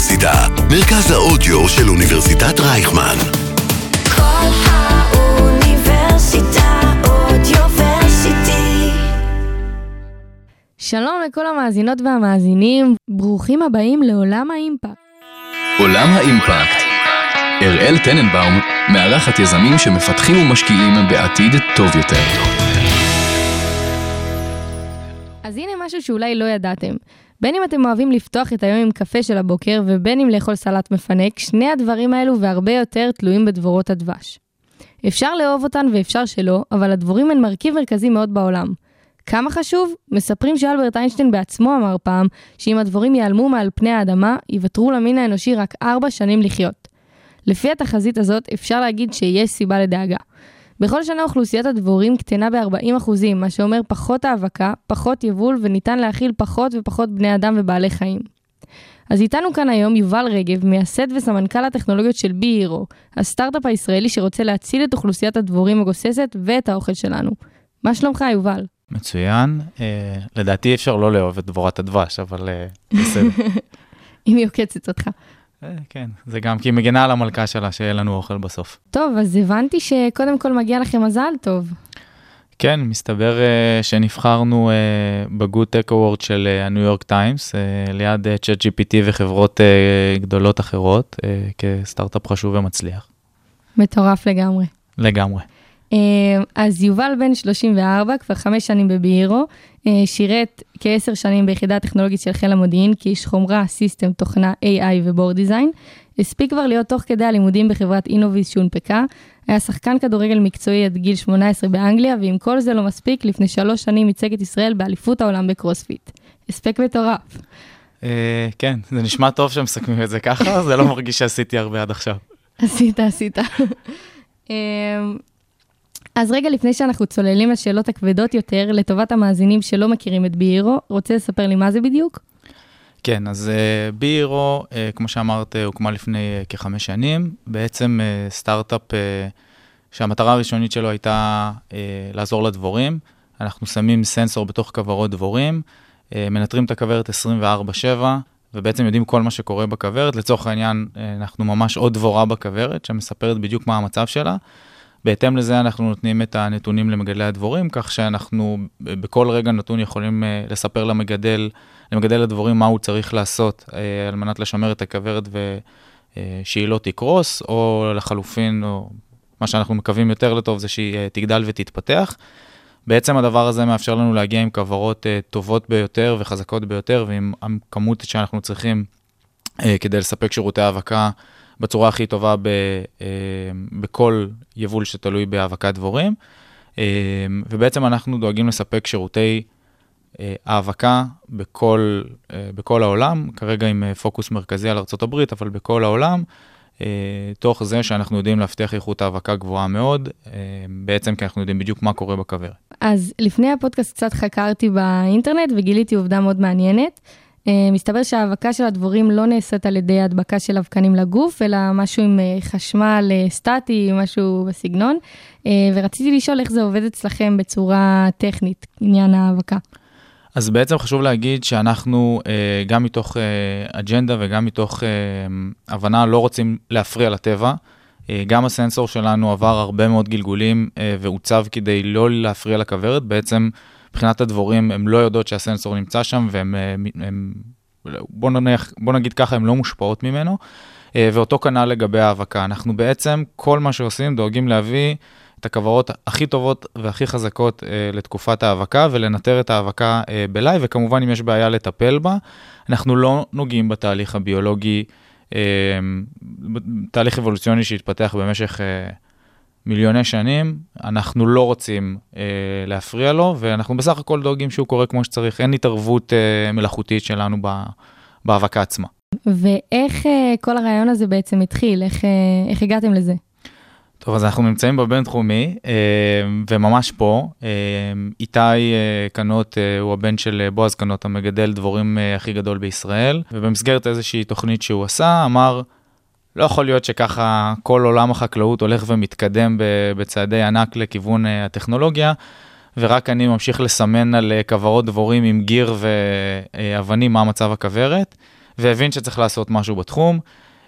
האוניברסיטה, מרכז האודיו של אוניברסיטת רייכמן. כל האוניברסיטה אודיוורסיטי. שלום לכל המאזינות והמאזינים, ברוכים הבאים לעולם האימפקט. עולם האימפקט. אראל טננבאום מארחת יזמים שמפתחים ומשקיעים בעתיד טוב יותר. אז הנה משהו שאולי לא ידעתם. בין אם אתם אוהבים לפתוח את היום עם קפה של הבוקר ובין אם לאכול סלט מפנק, שני הדברים האלו והרבה יותר תלויים בדבורות הדבש. אפשר לאהוב אותן ואפשר שלא, אבל הדבורים הן מרכיב מרכזי מאוד בעולם. כמה חשוב? מספרים שאלברט איינשטיין בעצמו אמר פעם, שאם הדבורים ייעלמו מעל פני האדמה, יוותרו למין האנושי רק ארבע שנים לחיות. לפי התחזית הזאת, אפשר להגיד שיש סיבה לדאגה. בכל שנה אוכלוסיית הדבורים קטנה ב-40%, מה שאומר פחות האבקה, פחות יבול וניתן להכיל פחות ופחות בני אדם ובעלי חיים. אז איתנו כאן היום יובל רגב, מייסד וסמנכ"ל הטכנולוגיות של בי הירו, הסטארט-אפ הישראלי שרוצה להציל את אוכלוסיית הדבורים הגוססת ואת האוכל שלנו. מה שלומך, יובל? מצוין. אה, לדעתי אפשר לא לאהוב את דבורת הדבש, אבל אה, בסדר. אם היא עוקצת אותך. אה, כן, זה גם כי היא מגינה על המלכה שלה, שיהיה לנו אוכל בסוף. טוב, אז הבנתי שקודם כל מגיע לכם מזל טוב. כן, מסתבר אה, שנבחרנו אה, ב Good Tech Award של הניו יורק טיימס, ליד ChatGPT וחברות אה, גדולות אחרות, אה, כסטארט-אפ חשוב ומצליח. מטורף לגמרי. לגמרי. אה, אז יובל בן 34, כבר חמש שנים ב BeeHero, אה, שירת כעשר שנים ביחידה הטכנולוגית של חיל המודיעין, כאיש חומרה, system, תוכנה, AI ו board design. הספיק כבר להיות תוך כדי הלימודים בחברת אינוביס שהונפקה. היה שחקן כדורגל מקצועי עד גיל 18 באנגליה, ואם כל זה לא מספיק, לפני שלוש שנים ייצג את ישראל באליפות העולם בקרוספיט. הספק מטורף. אה, כן, זה נשמע טוב שמסכמים את זה ככה, זה לא מרגיש שעשיתי הרבה עד עכשיו. עשית, עשית. אז רגע לפני שאנחנו צוללים לשאלות הכבדות יותר, לטובת המאזינים שלא מכירים את בירו, רוצה לספר לי מה זה בדיוק? כן, אז uh, בירו, uh, כמו שאמרת, הוקמה לפני uh, כחמש שנים, בעצם uh, סטארט-אפ uh, שהמטרה הראשונית שלו הייתה uh, לעזור לדבורים. אנחנו שמים סנסור בתוך כוורות דבורים, uh, מנטרים את הכוורת 24/7, ובעצם יודעים כל מה שקורה בכוורת. לצורך העניין, אנחנו ממש עוד דבורה בכוורת, שמספרת בדיוק מה המצב שלה. בהתאם לזה אנחנו נותנים את הנתונים למגדלי הדבורים, כך שאנחנו בכל רגע נתון יכולים אה, לספר למגדל, למגדל הדבורים מה הוא צריך לעשות אה, על מנת לשמר את הכוורת ושהיא לא תקרוס, או לחלופין, או מה שאנחנו מקווים יותר לטוב זה שהיא אה, תגדל ותתפתח. בעצם הדבר הזה מאפשר לנו להגיע עם כוורות טובות ביותר וחזקות ביותר, ועם הכמות שאנחנו צריכים כדי לספק שירותי האבקה בצורה הכי טובה ב, אה, בכל יבול שתלוי בהאבקת דבורים. אה, ובעצם אנחנו דואגים לספק שירותי אה, האבקה בכל, בכל העולם, כרגע עם פוקוס מרכזי על ארה"ב, אבל בכל העולם, תוך זה שאנחנו יודעים להבטיח איכות האבקה גבוהה מאוד, בעצם כי אנחנו יודעים בדיוק מה קורה בכוורת. אז לפני הפודקאסט קצת חקרתי באינטרנט וגיליתי עובדה מאוד מעניינת. Uh, מסתבר שהאבקה של הדבורים לא נעשית על ידי הדבקה של אבקנים לגוף, אלא משהו עם uh, חשמל uh, סטטי, משהו בסגנון. ורציתי לשאול איך זה עובד אצלכם בצורה טכנית, עניין האבקה. אז בעצם חשוב להגיד שאנחנו, גם מתוך אג'נדה וגם מתוך הבנה, לא רוצים להפריע לטבע. גם הסנסור שלנו עבר הרבה מאוד גלגולים ועוצב כדי לא להפריע לכוורת, בעצם מבחינת הדבורים, הן לא יודעות שהסנסור נמצא שם, והן, אה, הם, בוא, נניח, בוא נגיד ככה, הן לא מושפעות ממנו. אה, ואותו כנ"ל לגבי האבקה. אנחנו בעצם, כל מה שעושים, דואגים להביא את הכוורות הכי טובות והכי חזקות אה, לתקופת האבקה, ולנטר את האבקה אה, בלייב, וכמובן, אם יש בעיה, לטפל בה. אנחנו לא נוגעים בתהליך הביולוגי, אה, תהליך אבולוציוני שהתפתח במשך... אה, מיליוני שנים, אנחנו לא רוצים אה, להפריע לו, ואנחנו בסך הכל דואגים שהוא קורה כמו שצריך, אין התערבות אה, מלאכותית שלנו בהאבקה עצמה. ואיך אה, כל הרעיון הזה בעצם התחיל? איך, אה, איך הגעתם לזה? טוב, אז אנחנו נמצאים בבינתחומי, אה, וממש פה, אה, איתי אה, קנות אה, הוא הבן של אה, בועז קנות, המגדל דבורים אה, הכי גדול בישראל, ובמסגרת איזושהי תוכנית שהוא עשה, אמר, לא יכול להיות שככה כל עולם החקלאות הולך ומתקדם בצעדי ענק לכיוון אה, הטכנולוגיה, ורק אני ממשיך לסמן על אה, כוורות דבורים עם גיר ואבנים מה מצב הכוורת. והבין שצריך לעשות משהו בתחום.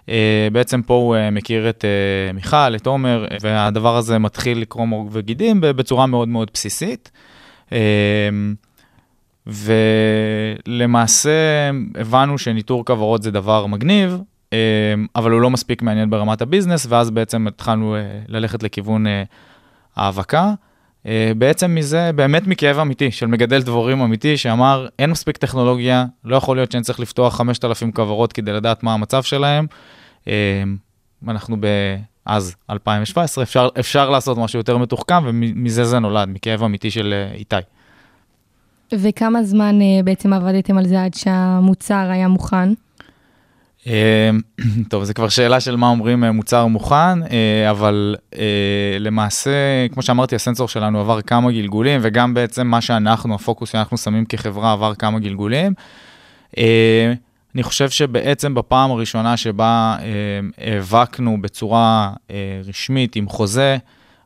אה, בעצם פה הוא אה, מכיר את אה, מיכל, את עומר, והדבר הזה מתחיל לקרום עור וגידים בצורה מאוד מאוד בסיסית. ולמעשה הבנו שניטור כוורות זה דבר מגניב, אבל הוא לא מספיק מעניין ברמת הביזנס, ואז בעצם התחלנו ללכת לכיוון האבקה. בעצם מזה, באמת מכאב אמיתי של מגדל דבורים אמיתי, שאמר, אין מספיק טכנולוגיה, לא יכול להיות שאני צריך לפתוח 5,000 כוורות כדי לדעת מה המצב שלהם. אנחנו באז 2017, אפשר, אפשר לעשות משהו יותר מתוחכם, ומזה זה נולד, מכאב אמיתי של איתי. וכמה זמן בעצם עבדתם על זה עד שהמוצר היה מוכן? טוב, זו כבר שאלה של מה אומרים מוצר מוכן, אבל למעשה, כמו שאמרתי, הסנסור שלנו עבר כמה גלגולים, וגם בעצם מה שאנחנו, הפוקוס שאנחנו שמים כחברה עבר כמה גלגולים. אני חושב שבעצם בפעם הראשונה שבה האבקנו בצורה רשמית עם חוזה,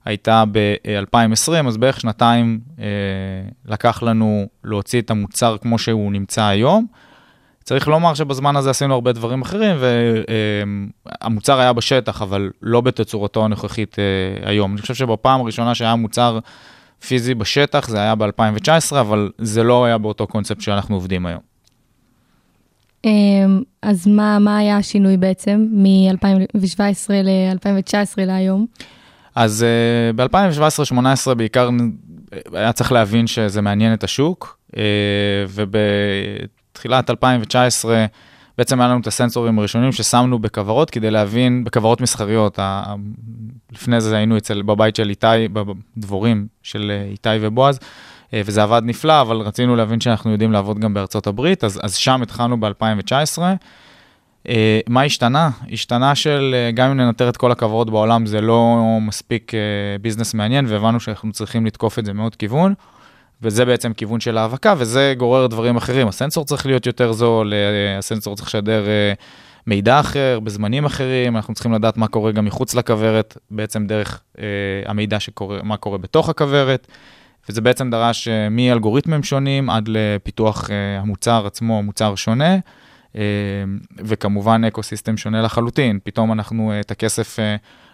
הייתה ב-2020, אז בערך שנתיים לקח לנו להוציא את המוצר כמו שהוא נמצא היום. צריך לומר שבזמן הזה עשינו הרבה דברים אחרים, והמוצר היה בשטח, אבל לא בתצורתו הנוכחית אה, היום. אני חושב שבפעם הראשונה שהיה מוצר פיזי בשטח, זה היה ב-2019, אבל זה לא היה באותו קונספט שאנחנו עובדים היום. אמ, אז מה, מה היה השינוי בעצם מ-2017 ל-2019 להיום? אז uh, ב-2017-2018 בעיקר היה צריך להבין שזה מעניין את השוק, וב... תחילת 2019, בעצם היה לנו את הסנסורים הראשונים ששמנו בכוורות כדי להבין, בכוורות מסחריות. לפני זה היינו אצל, בבית של איתי, בדבורים של אה, איתי ובועז, אה, וזה עבד נפלא, אבל רצינו להבין שאנחנו יודעים לעבוד גם בארצות הברית, אז, אז שם התחלנו ב-2019. אה, מה השתנה? השתנה של גם אם ננטר את כל הכוורות בעולם, זה לא מספיק ביזנס מעניין, והבנו שאנחנו צריכים לתקוף את זה מעוד כיוון. וזה בעצם כיוון של האבקה, וזה גורר דברים אחרים. הסנסור צריך להיות יותר זול, אה, הסנסור צריך לשדר אה, מידע אחר, בזמנים אחרים, אנחנו צריכים לדעת מה קורה גם מחוץ לכוורת, בעצם דרך אה, המידע שקורה, מה קורה בתוך הכוורת, וזה בעצם דרש מאלגוריתמים שונים עד לפיתוח המוצר עצמו, מוצר שונה. וכמובן אקו סיסטם שונה לחלוטין, פתאום אנחנו את הכסף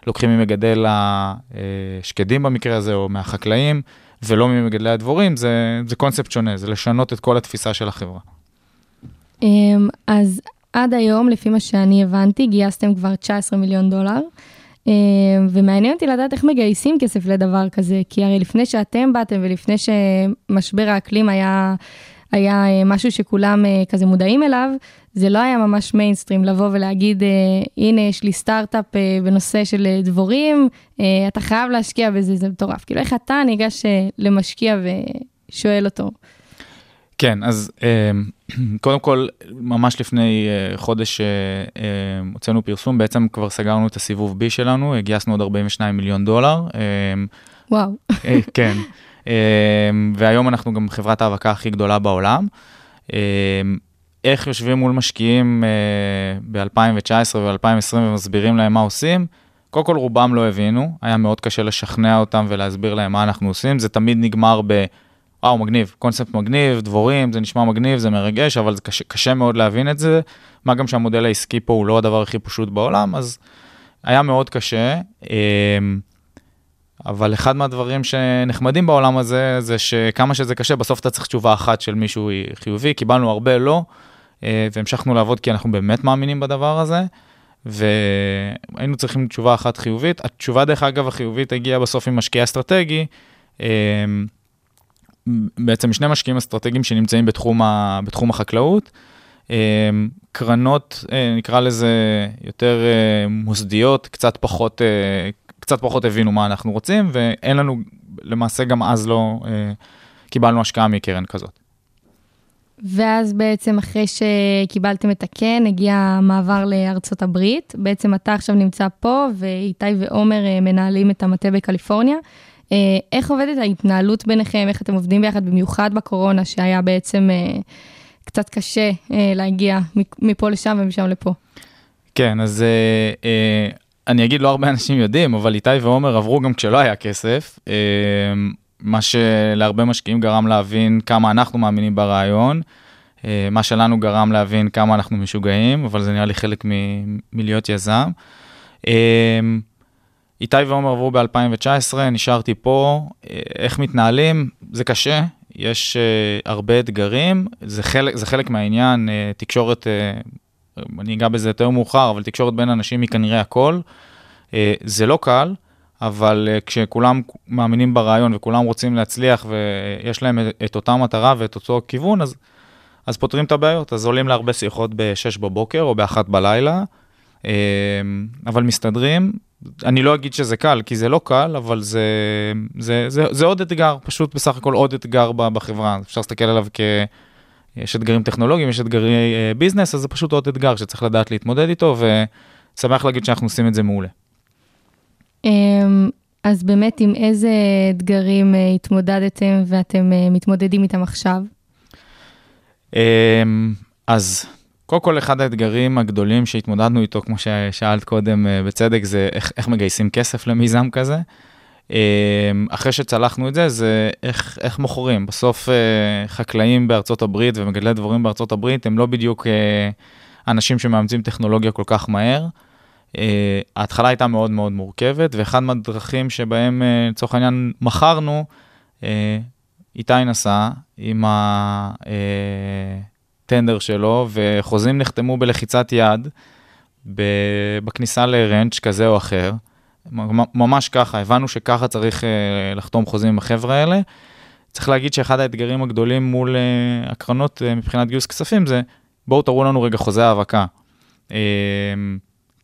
לוקחים ממגדל השקדים במקרה הזה, או מהחקלאים, ולא ממגדלי הדבורים, זה, זה קונספט שונה, זה לשנות את כל התפיסה של החברה. אמ, אז עד היום, לפי מה שאני הבנתי, גייסתם כבר 19 מיליון דולר, אמ, ומעניין אותי לדעת איך מגייסים כסף לדבר כזה, כי הרי לפני שאתם באתם ולפני שמשבר האקלים היה... היה אה, משהו שכולם אה, כזה מודעים אליו, זה לא היה ממש מיינסטרים לבוא ולהגיד, אה, הנה, יש לי סטארט-אפ בנושא של דבורים, אתה חייב להשקיע בזה, זה מטורף. כאילו, איך אתה ניגש למשקיע ושואל אותו? כן, אז קודם כל, ממש לפני חודש הוצאנו פרסום, בעצם כבר סגרנו את הסיבוב B שלנו, גייסנו עוד 42 מיליון דולר. וואו. כן. אמ, והיום אנחנו גם חברת ההאבקה הכי גדולה בעולם. אמ, איך יושבים מול משקיעים אה, ב-2019 ו-2020 ומסבירים להם מה עושים? קודם כל רובם לא הבינו, היה מאוד קשה לשכנע אותם ולהסביר להם מה אנחנו עושים, זה תמיד נגמר ב... וואו, מגניב, קונספט מגניב, דבורים, זה נשמע מגניב, זה מרגש, אבל זה קשה, קשה מאוד להבין את זה, מה גם שהמודל העסקי פה הוא לא הדבר הכי פשוט בעולם, אז היה מאוד קשה. אבל אחד מהדברים שנחמדים בעולם הזה, זה שכמה שזה קשה, בסוף אתה צריך תשובה אחת של מישהו חיובי, קיבלנו הרבה לא, אה, והמשכנו לעבוד כי אנחנו באמת מאמינים בדבר הזה, והיינו צריכים תשובה אחת חיובית. התשובה, דרך אגב, החיובית הגיעה בסוף עם משקיע אסטרטגי, אה, בעצם משני משקיעים אסטרטגיים שנמצאים בתחום, ה, בתחום החקלאות. אה, קרנות, נקרא לזה, יותר מוסדיות, קצת פחות, קצת פחות הבינו מה אנחנו רוצים, ואין לנו, למעשה גם אז לא אה, קיבלנו השקעה מקרן כזאת. ואז בעצם אחרי שקיבלתם את הקן, הגיע המעבר לארצות הברית. בעצם אתה עכשיו נמצא פה, ואיתי ועומר אה, מנהלים את המטה בקליפורניה. אה, איך עובדת ההתנהלות ביניכם, איך אתם עובדים ביחד, במיוחד בקורונה, שהיה בעצם אה, קצת קשה להגיע מפה לשם ומשם לפה? כן, אז אני אגיד, לא הרבה אנשים יודעים, אבל איתי ועומר עברו גם כשלא היה כסף, אה, מה שלהרבה משקיעים גרם להבין כמה אנחנו מאמינים ברעיון. אה, מה שלנו גרם להבין כמה אנחנו משוגעים, אבל זה נראה לי חלק מ- מלהיות יזם. אה, איתי ועומר עברו ב-2019, נשארתי פה, איך מתנהלים? זה קשה, יש הרבה אתגרים, זה חלק, זה חלק מהעניין, תקשורת, אני אגע בזה יותר מאוחר, אבל תקשורת בין אנשים היא כנראה הכל. Uh, זה לא קל, אבל uh, כשכולם מאמינים ברעיון וכולם רוצים להצליח ויש להם את, אותה מטרה ואת אותו כיוון, אז, אז פותרים את הבעיות, אז עולים להרבה שיחות ב-6 בבוקר או ב-1 בלילה, uh, אבל מסתדרים, אני לא אגיד שזה קל, כי זה לא קל, אבל זה, זה, זה, זה עוד אתגר, פשוט בסך הכל עוד אתגר בחברה. אפשר להסתכל עליו כ... יש אתגרים טכנולוגיים, יש אתגרי uh, ביזנס, אז זה פשוט עוד אתגר שצריך לדעת להתמודד איתו, ושמח להגיד שאנחנו עושים את זה מעולה. אמ, אז באמת, עם איזה אתגרים uh, התמודדתם ואתם uh, מתמודדים איתם עכשיו? Um, אז קודם כל, אחד האתגרים הגדולים שהתמודדנו איתו, כמו ששאלת קודם אה, בצדק, זה איך, איך מגייסים כסף למיזם כזה. אה, אחרי שצלחנו את זה, זה איך, איך מוכרים. בסוף אה, חקלאים בארצות הברית ומגדלי דבורים בארצות הברית הם לא בדיוק אנשים שמאמצים טכנולוגיה כל כך מהר. ההתחלה הייתה מאוד מאוד מורכבת, ואחד מהדרכים שבהם לצורך העניין מכרנו, איתי נסע עם. הטנדר שלו, וחוזים נחתמו בלחיצת יד בכניסה לרנץ' כזה או אחר. ממש ככה, הבנו שככה צריך uh, לחתום חוזים עם החבר'ה האלה. צריך להגיד שאחד האתגרים הגדולים מול uh, הקרנות uh, מבחינת גיוס כספים זה, בואו תראו לנו רגע חוזה האבקה.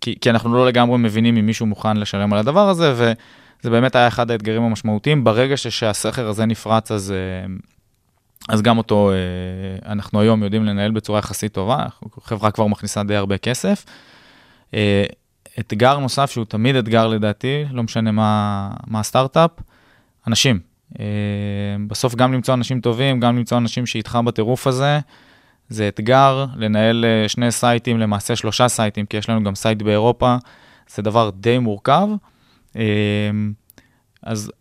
כי, כי אנחנו לא לגמרי מבינים אם מישהו מוכן לשלם על הדבר הזה, וזה באמת היה אחד האתגרים המשמעותיים. ברגע שהסכר הזה נפרץ, אז אז גם אותו אה, אנחנו היום יודעים לנהל בצורה יחסית טובה, חברה כבר מכניסה די הרבה כסף. אה, אתגר נוסף שהוא תמיד אתגר לדעתי, לא משנה מה, מה הסטארט-אפ, אנשים. אה, בסוף גם למצוא אנשים טובים, גם למצוא אנשים שאיתך בטירוף הזה, זה אתגר לנהל שני סייטים, למעשה שלושה סייטים, כי יש לנו גם site באירופה, זה דבר די מורכב. אז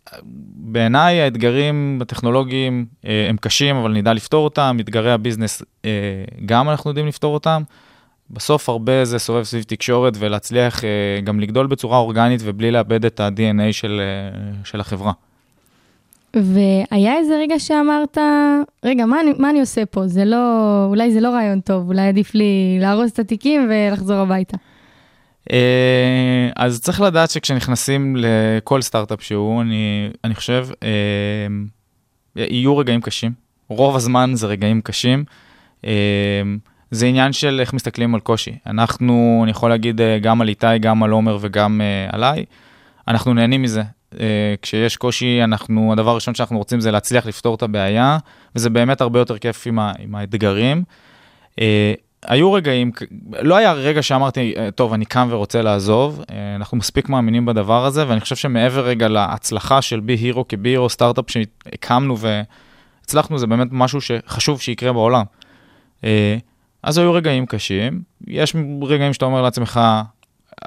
בעיניי האתגרים הטכנולוגיים אה, הם קשים, אבל נדע לפתור אותם, אתגרי ה business אה, גם אנחנו יודעים לפתור אותם. בסוף הרבה זה סובב סביב תקשורת ולהצליח אה, גם לגדול בצורה אורגנית ובלי לאבד את ה-DNA של, של החברה. והיה איזה רגע שאמרת, רגע, מה אני, מה אני עושה פה? זה לא, אולי זה לא רעיון טוב, אולי עדיף לי להרוס את התיקים ולחזור הביתה. אה, אז צריך לדעת שכשנכנסים לכל סטארט-אפ שהוא, אני, אני חושב, אה, יהיו רגעים קשים. רוב הזמן זה רגעים קשים. אה, זה עניין של איך מסתכלים על קושי. אנחנו, אני יכול להגיד גם על איתי, גם על עומר וגם עליי, אנחנו נהנים מזה. כשיש קושי, אנחנו, הדבר הראשון שאנחנו רוצים זה להצליח לפתור את הבעיה, וזה באמת הרבה יותר כיף עם, ה, עם האתגרים. היו רגעים, לא היה רגע שאמרתי, אה, טוב, אני קם ורוצה לעזוב, אה, אנחנו מספיק מאמינים בדבר הזה, ואני חושב שמעבר רגע להצלחה של בי הירו כבי הירו סטארט-אפ שהקמנו והצלחנו, זה באמת משהו שחשוב שיקרה בעולם. אה, אז היו רגעים קשים, יש רגעים שאתה אומר לעצמך,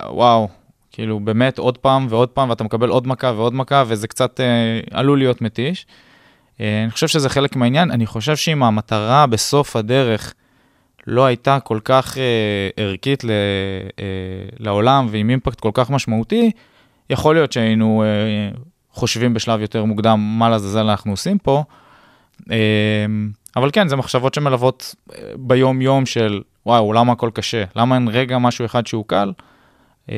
וואו, כאילו באמת עוד פעם ועוד פעם, ואתה מקבל עוד מכה ועוד מכה, וזה קצת עלול להיות מתיש. אני חושב שזה חלק מהעניין, אני חושב שאם המטרה בסוף הדרך, לא הייתה כל כך אה, ערכית ל, אה, לעולם ועם אימפקט כל כך משמעותי, יכול להיות שהיינו אה, חושבים בשלב יותר מוקדם מה לעזאזל אנחנו עושים פה. אה, אבל כן, זה מחשבות שמלוות אה, ביום-יום של וואו, למה הכל קשה? למה אין רגע משהו אחד שהוא קל? אה,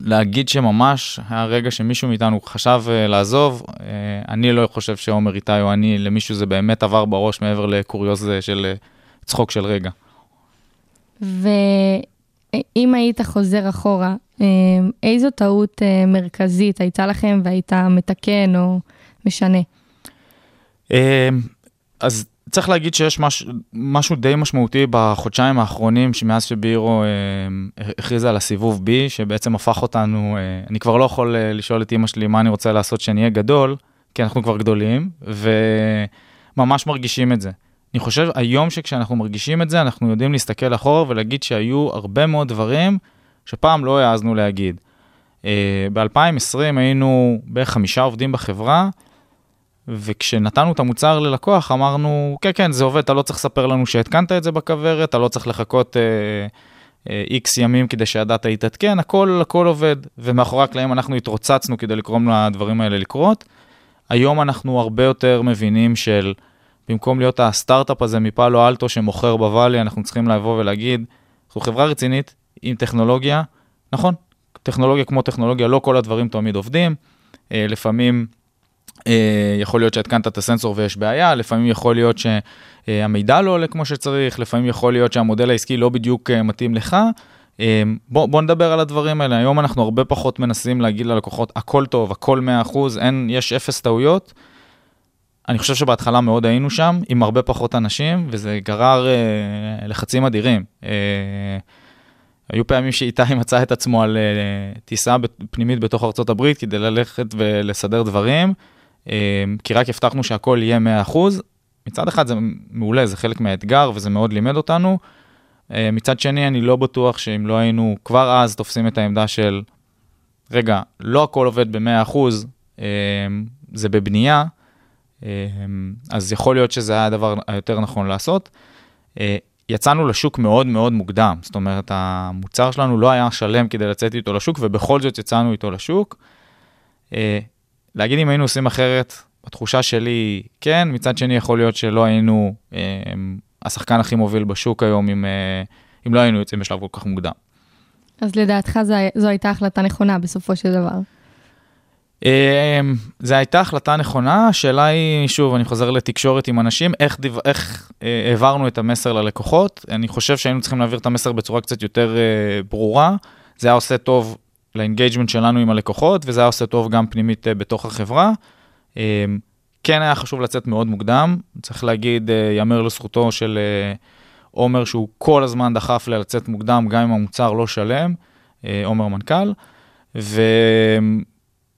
להגיד שממש היה רגע שמישהו מאיתנו חשב uh, לעזוב, uh, אני לא חושב שעומר איתי או אני, למישהו זה באמת עבר בראש מעבר לקוריוז של צחוק של רגע. ואם היית חוזר אחורה, אה, איזו טעות אה, מרכזית הייתה לכם והיית מתקן או משנה? אה, אז צריך להגיד שיש מש, משהו די משמעותי בחודשיים האחרונים, שמאז שבירו אה, הכריזה על הסיבוב B, שבעצם הפך אותנו, אה, אני כבר לא יכול אה, לשאול את אימא שלי מה אני רוצה לעשות שאני אהיה גדול, כי אנחנו כבר גדולים, וממש מרגישים את זה. אני חושב היום שכשאנחנו מרגישים את זה, אנחנו יודעים להסתכל אחורה ולהגיד שהיו הרבה מאוד דברים שפעם לא העזנו להגיד. Uh, ב-2020 היינו בערך חמישה עובדים בחברה, וכשנתנו את המוצר ללקוח, אמרנו, כן, כן, זה עובד, אתה לא צריך לספר לנו שהתקנת את זה בכוורת, אתה לא צריך לחכות איקס uh, uh, ימים כדי שהדאטה יתעדכן, הכל, הכל עובד. ומאחורי הקלעים אנחנו התרוצצנו כדי לקרום לדברים האלה לקרות. היום אנחנו הרבה יותר מבינים של, במקום להיות הסטארט-אפ הזה מפאלו אלטו שמוכר בוואלי, אנחנו צריכים לבוא ולהגיד, זו חברה רצינית עם טכנולוגיה, נכון, טכנולוגיה כמו טכנולוגיה, לא כל הדברים תמיד עובדים, אה, לפעמים אה, יכול להיות שהתקנת את הסנסור ויש בעיה, לפעמים יכול להיות שהמידע לא עולה כמו שצריך, לפעמים יכול להיות שהמודל העסקי לא בדיוק אה, מתאים לך. בוא, בוא נדבר על הדברים האלה, היום אנחנו הרבה פחות מנסים להגיד ללקוחות, הכל טוב, הכל 100%, אין, יש אפס טעויות. אני חושב שבהתחלה מאוד היינו שם, עם הרבה פחות אנשים, וזה גרר אה, לחצים אדירים. אה, היו פעמים שאיתי מצא את עצמו על uh, טיסה פנימית בתוך הברית כדי ללכת ולסדר דברים, כי רק הבטחנו שהכל יהיה 100%. מצד אחד זה מעולה, זה חלק מהאתגר וזה מאוד לימד אותנו. Uh, מצד שני, אני לא בטוח שאם לא היינו כבר אז תופסים את העמדה של, רגע, לא הכל עובד ב-100%, uh, זה בבנייה, אז יכול להיות שזה היה הדבר היותר נכון לעשות. Uh, יצאנו לשוק מאוד מאוד מוקדם, זאת אומרת, המוצר שלנו לא היה שלם כדי לצאת איתו לשוק, ובכל זאת יצאנו איתו לשוק. אה, להגיד אם היינו עושים אחרת, התחושה שלי כן, מצד שני יכול להיות שלא היינו אה, השחקן הכי מוביל בשוק היום, אם, אה, אם לא היינו יוצאים בשלב כל כך מוקדם. אז לדעתך זו, זו הייתה החלטה נכונה בסופו של דבר. אמ, זו הייתה החלטה נכונה, השאלה היא, שוב, אני חוזר לתקשורת עם אנשים, איך, דיו, איך אה, העברנו את המסר ללקוחות. אני חושב שהיינו צריכים להעביר את המסר בצורה קצת יותר אה, ברורה. זה היה עושה טוב ל engagement שלנו עם הלקוחות, וזה היה עושה טוב גם פנימית אה, בתוך החברה. אה, כן היה חשוב לצאת מאוד מוקדם, צריך להגיד, אה, יאמר לזכותו של עומר, שהוא כל הזמן דחף לצאת מוקדם, גם אם המוצר לא שלם, עומר מנכ"ל. ו...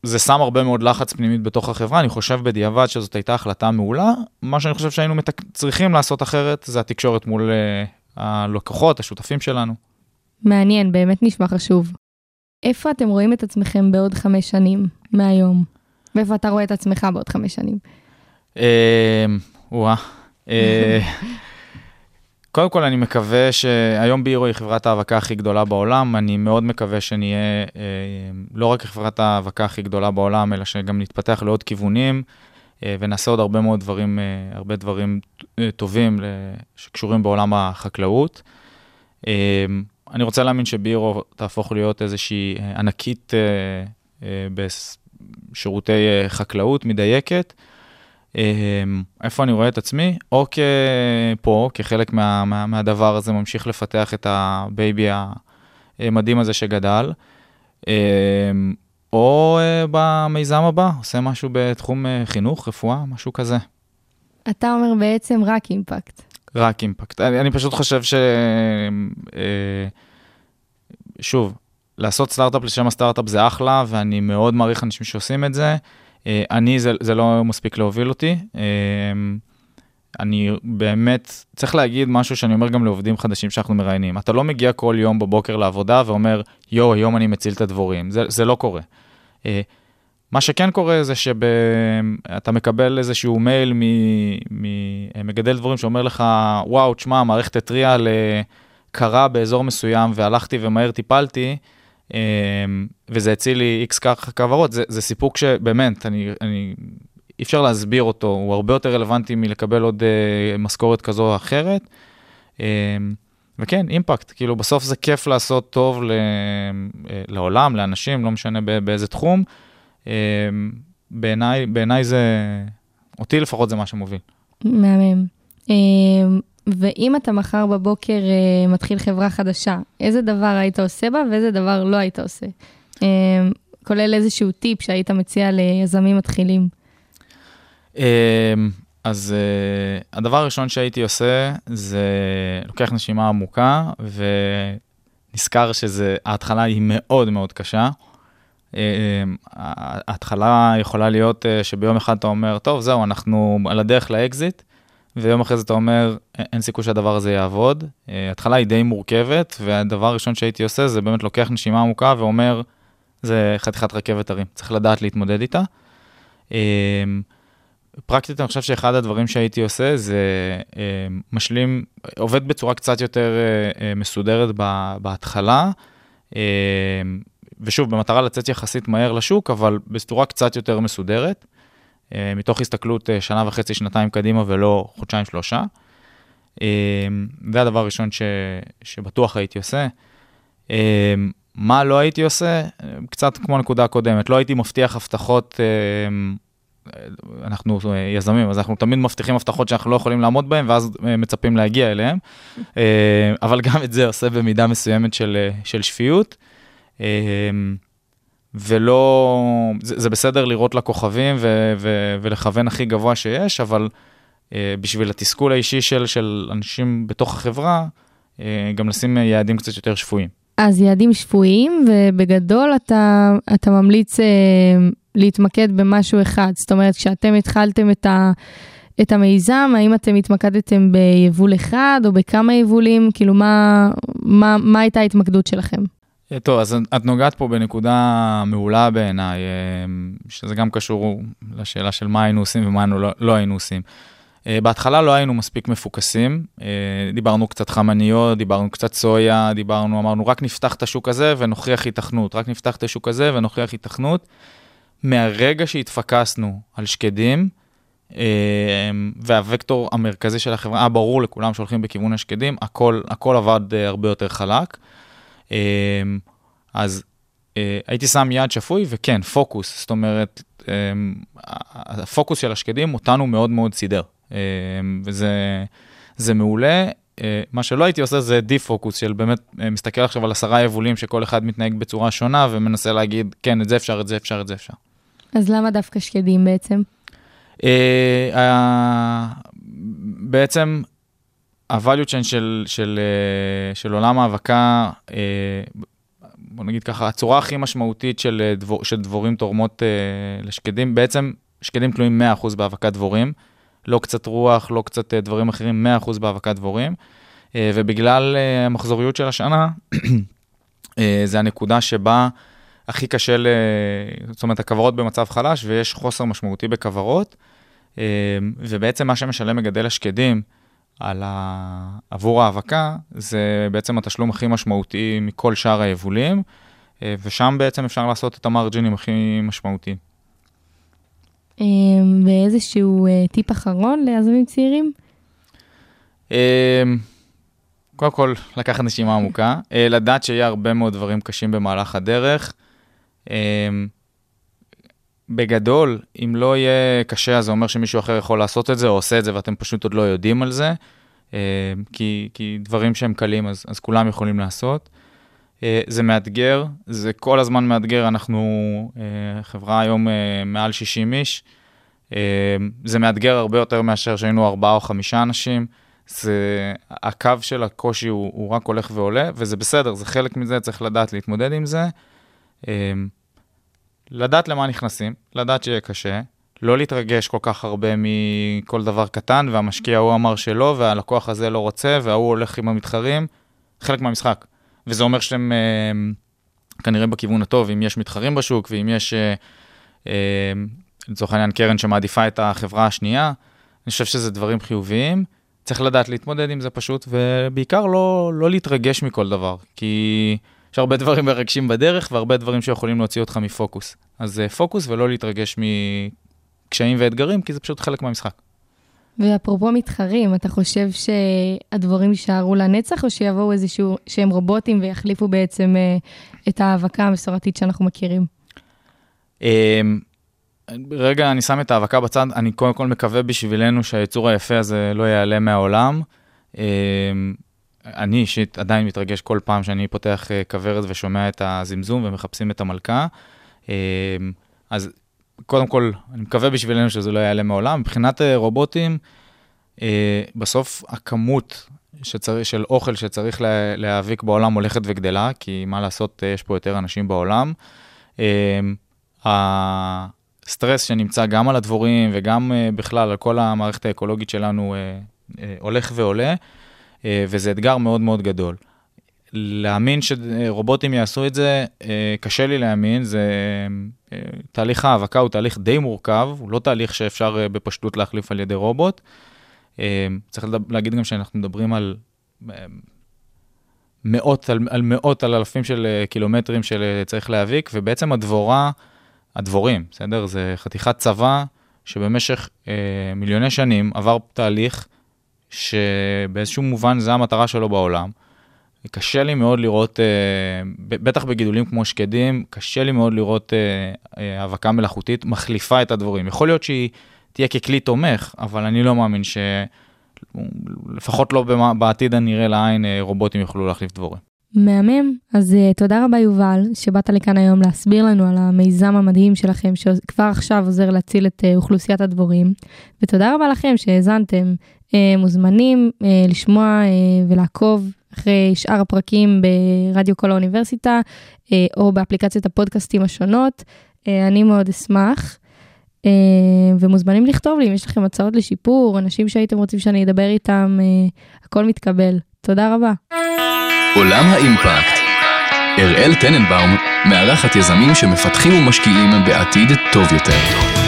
זה שם הרבה מאוד לחץ פנימית בתוך החברה, אני חושב בדיעבד שזאת הייתה החלטה מעולה. מה שאני חושב שהיינו מתק... צריכים לעשות אחרת, זה התקשורת מול הלקוחות, השותפים שלנו. מעניין, באמת נשמע חשוב. איפה אתם רואים את עצמכם בעוד חמש שנים מהיום? ואיפה אתה רואה את עצמך בעוד חמש שנים? אה, וואה. אה, קודם כל, אני מקווה שהיום בירו היא חברת ההאבקה הכי גדולה בעולם. אני מאוד מקווה שנהיה אה, לא רק חברת ההאבקה הכי גדולה בעולם, אלא שגם נתפתח לעוד כיוונים אה, ונעשה עוד הרבה מאוד דברים, אה, הרבה דברים אה, טובים שקשורים בעולם החקלאות. אני רוצה להאמין ש BeeHero תהפוך להיות איזושהי אה, ענקית אה, אה, בשירותי חקלאות מדייקת. איפה אני רואה את עצמי? או פה, כחלק מה, מה, מהדבר הזה, ממשיך לפתח את ה baby המדהים הזה שגדל, או במיזם הבא, עושה משהו בתחום חינוך, רפואה, משהו כזה. אתה אומר בעצם רק אימפקט. רק אימפקט. אני, אני פשוט חושב ש... אה, שוב, לעשות סטארט-אפ לשם הסטארט-אפ זה אחלה, ואני מאוד מעריך אנשים שעושים את זה. אה, אני, זה, זה לא מספיק להוביל אותי. אה, אני באמת, צריך להגיד משהו שאני אומר גם לעובדים חדשים שאנחנו מראיינים. אתה לא מגיע כל יום בבוקר לעבודה ואומר, יואו, היום אני מציל את הדבורים. זה, זה לא קורה. אה, מה שכן קורה זה שאתה מקבל איזשהו מייל ממגדל דבורים שאומר לך, וואו, תשמע, המערכת התריעה לקרה באזור מסוים והלכתי ומהר טיפלתי, אמ, וזה הציל לי איקס ככה כוורות, זה, זה סיפוק שבאמת, אני, אני, אי אפשר להסביר אותו, הוא הרבה יותר רלוונטי מלקבל עוד uh, משכורת כזו או אחרת. וכן, אימפקט, כאילו בסוף זה כיף לעשות טוב לעולם, לאנשים, לא משנה באיזה תחום. Um, בעיניי, בעיניי זה, אותי לפחות זה מה שמוביל. מהמם. Um, ואם אתה מחר בבוקר uh, מתחיל חברה חדשה, איזה דבר היית עושה בה ואיזה דבר לא היית עושה? Uh, כולל איזשהו טיפ שהיית מציע ליזמים מתחילים. אז uh, הדבר הראשון שהייתי עושה זה לוקח נשימה עמוקה ונזכר שההתחלה היא מאוד מאוד קשה. Uh, ההתחלה יכולה להיות uh, שביום אחד אתה אומר, טוב, זהו, אנחנו על הדרך לאקזיט. ויום אחרי זה אתה אומר, אין סיכוי שהדבר הזה יעבוד. אה, התחלה היא די מורכבת, והדבר הראשון שהייתי עושה זה באמת לוקח נשימה עמוקה ואומר, זה חתיכת רכבת הרים, צריך לדעת להתמודד איתה. אה, פרקטית אני חושב שאחד הדברים שהייתי עושה זה אה, משלים, עובד בצורה קצת יותר אה, אה, מסודרת בהתחלה, אה, ושוב, במטרה לצאת יחסית מהר לשוק, אבל בצורה קצת יותר מסודרת, אה, מתוך הסתכלות אה, שנה וחצי, שנתיים קדימה ולא חודשיים, שלושה. אה, זה הדבר הראשון ש, שבטוח הייתי עושה. מה לא הייתי עושה? קצת כמו הנקודה הקודמת, לא הייתי מבטיח הבטחות, אנחנו יזמים, אז אנחנו תמיד מבטיחים הבטחות שאנחנו לא יכולים לעמוד בהן, ואז מצפים להגיע אליהן, אבל גם את זה עושה במידה מסוימת של, של שפיות. ולא, זה, זה בסדר לראות לכוכבים ו, ו, ולכוון הכי גבוה שיש, אבל בשביל התסכול האישי של, של אנשים בתוך החברה, גם לשים יעדים קצת יותר שפויים. אז יעדים שפויים, ובגדול אתה, אתה ממליץ אה, להתמקד במשהו אחד. זאת אומרת, כשאתם התחלתם את, ה, את המיזם, האם אתם התמקדתם ביבול אחד או בכמה יבולים? כאילו, מה, מה, מה הייתה ההתמקדות שלכם? אה, טוב, אז את נוגעת פה בנקודה מעולה בעיניי, אה, שזה גם קשור לשאלה של מה היינו עושים ומה לא, לא היינו עושים. אה, בהתחלה לא היינו מספיק מפוקסים, דיברנו קצת חמניות, דיברנו קצת סויה, דיברנו, אמרנו, רק נפתח את השוק הזה ונוכיח היתכנות, רק נפתח את השוק הזה ונוכיח היתכנות. מהרגע שהתפקסנו על שקדים, והווקטור המרכזי של החברה, היה ברור לכולם שהולכים בכיוון השקדים, הכל, הכל עבד הרבה יותר חלק. אז הייתי שם יד שפוי, וכן, פוקוס, זאת אומרת, הפוקוס של השקדים אותנו מאוד מאוד סידר. אמ, וזה זה מעולה. אה, מה שלא הייתי עושה זה דיפוקוס של באמת אה, מסתכל עכשיו על עשרה יבולים שכל אחד מתנהג בצורה שונה ומנסה להגיד, כן, את זה אפשר, את זה אפשר, את זה אפשר. אז למה דווקא שקדים בעצם? אה, בעצם ה-value chain של, של, של עולם ההאבקה, בוא נגיד ככה, הצורה הכי משמעותית של, דבור, של דבורים תורמות לשקדים, בעצם שקדים תלויים 100% בהאבקת דבורים. לא קצת רוח, לא קצת אה, דברים אחרים, 100% בהאבקת דבורים. אה, ובגלל אה, המחזוריות של השנה, זה הנקודה שבה הכי קשה, ל... זאת אומרת, הכוורות במצב חלש ויש חוסר משמעותי בכוורות. ובעצם מה שמשלם מגדל השקדים על ה... עבור ההאבקה, זה בעצם התשלום הכי משמעותי מכל שאר היבולים, ושם בעצם אפשר לעשות את המרג'ינים הכי משמעותיים. אמ, ואיזשהו אה, טיפ אחרון ליזמים צעירים? קודם כל, לקחת נשימה עמוקה, אה, לדעת שיהיה הרבה מאוד דברים קשים במהלך הדרך. בגדול, אם לא יהיה קשה, אז זה אומר שמישהו אחר יכול לעשות את זה, או עושה את זה, ואתם פשוט עוד לא יודעים על זה. כי, כי דברים שהם קלים, אז, אז כולם יכולים לעשות. זה מאתגר, זה כל הזמן מאתגר, אנחנו חברה היום מעל 60 איש, זה מאתגר הרבה יותר מאשר שהיינו ארבעה או חמישה אנשים. זה, הקו של הקושי הוא, הוא רק הולך ועולה, וזה בסדר, זה חלק מזה, צריך לדעת להתמודד עם זה. לדעת למה נכנסים, לדעת שיהיה קשה, לא להתרגש כל כך הרבה מכל דבר קטן, והמשקיע ההוא אמר שלא, והלקוח הזה לא רוצה, וההוא הולך עם המתחרים, חלק מהמשחק. וזה אומר שאתם אה, כנראה בכיוון הטוב, אם יש מתחרים בשוק, ואם יש, אה, אה, לצורך העניין, קרן שמעדיפה את החברה השנייה, אני חושב שזה דברים חיוביים. צריך לדעת להתמודד עם זה פשוט, ובעיקר לא, לא להתרגש מכל דבר, כי יש הרבה דברים מרגשים בדרך והרבה דברים שיכולים להוציא אותך מפוקוס. אז פוקוס ולא להתרגש מקשיים ואתגרים, כי זה פשוט חלק מהמשחק. ואפרופו מתחרים, אתה חושב שהדבורים יישארו לנצח, או שיבואו איזשהו, שהם רובוטים ויחליפו בעצם אה, את ההאבקה המסורתית שאנחנו מכירים? אמ, רגע, אני שם את ההאבקה בצד, אני קודם כל מקווה בשבילנו שהיצור היפה הזה לא ייעלם מהעולם. אמ, אני אישית עדיין מתרגש כל פעם שאני פותח אה, כוורת ושומע את הזמזום ומחפשים את המלכה. אמ, אז קודם כל, אני מקווה בשבילנו שזה לא יעלה מעולם. מבחינת אה, רובוטים, אה, בסוף הכמות שצריך, של אוכל שצריך לה, להיאבק בעולם הולכת וגדלה, כי מה לעשות, אה, יש פה יותר אנשים בעולם. הסטרס שנמצא גם על הדבורים וגם בכלל על כל המערכת האקולוגית שלנו הולך ועולה, וזה אתגר מאוד מאוד גדול. להאמין שרובוטים יעשו את זה, אה, קשה לי להאמין, זה... אה, תהליך ההאבקה הוא תהליך די מורכב, הוא לא תהליך שאפשר אה, בפשטות להחליף על ידי רובוט. צריך להגיד גם שאנחנו מדברים על מאות, על, על מאות, על אלפים של קילומטרים שצריך להאביק, ובעצם הדבורה, הדבורים, בסדר? זה חתיכת צבא שבמשך אה, מיליוני שנים עבר תהליך שבאיזשהו מובן זה המטרה שלו בעולם. קשה לי מאוד לראות, אה, בטח בגידולים כמו שקדים, קשה לי מאוד לראות אה, האבקה מלאכותית מחליפה את הדבורים. יכול להיות שהיא תהיה ככלי תומך, אבל אני לא מאמין ש... לפחות לא בעתיד הנראה לעין רובוטים יוכלו להחליף דבורים. מהמם. אז uh, תודה רבה יובל, שבאת לכאן היום להסביר לנו על המיזם המדהים שלכם, שכבר עכשיו עוזר להציל את uh, אוכלוסיית הדבורים. ותודה רבה לכם שהאזנתם. Uh, מוזמנים uh, לשמוע uh, ולעקוב אחרי שאר הפרקים ברדיו כל האוניברסיטה, או באפליקציות הפודקאסטים השונות. אני מאוד אשמח. ומוזמנים לכתוב לי אם יש לכם הצעות לשיפור, אנשים שהייתם רוצים שאני אדבר איתם, הכל מתקבל. תודה רבה. עולם האימפקט. אראל טננבאום מארחת יזמים שמפתחים ומשקיעים בעתיד טוב יותר.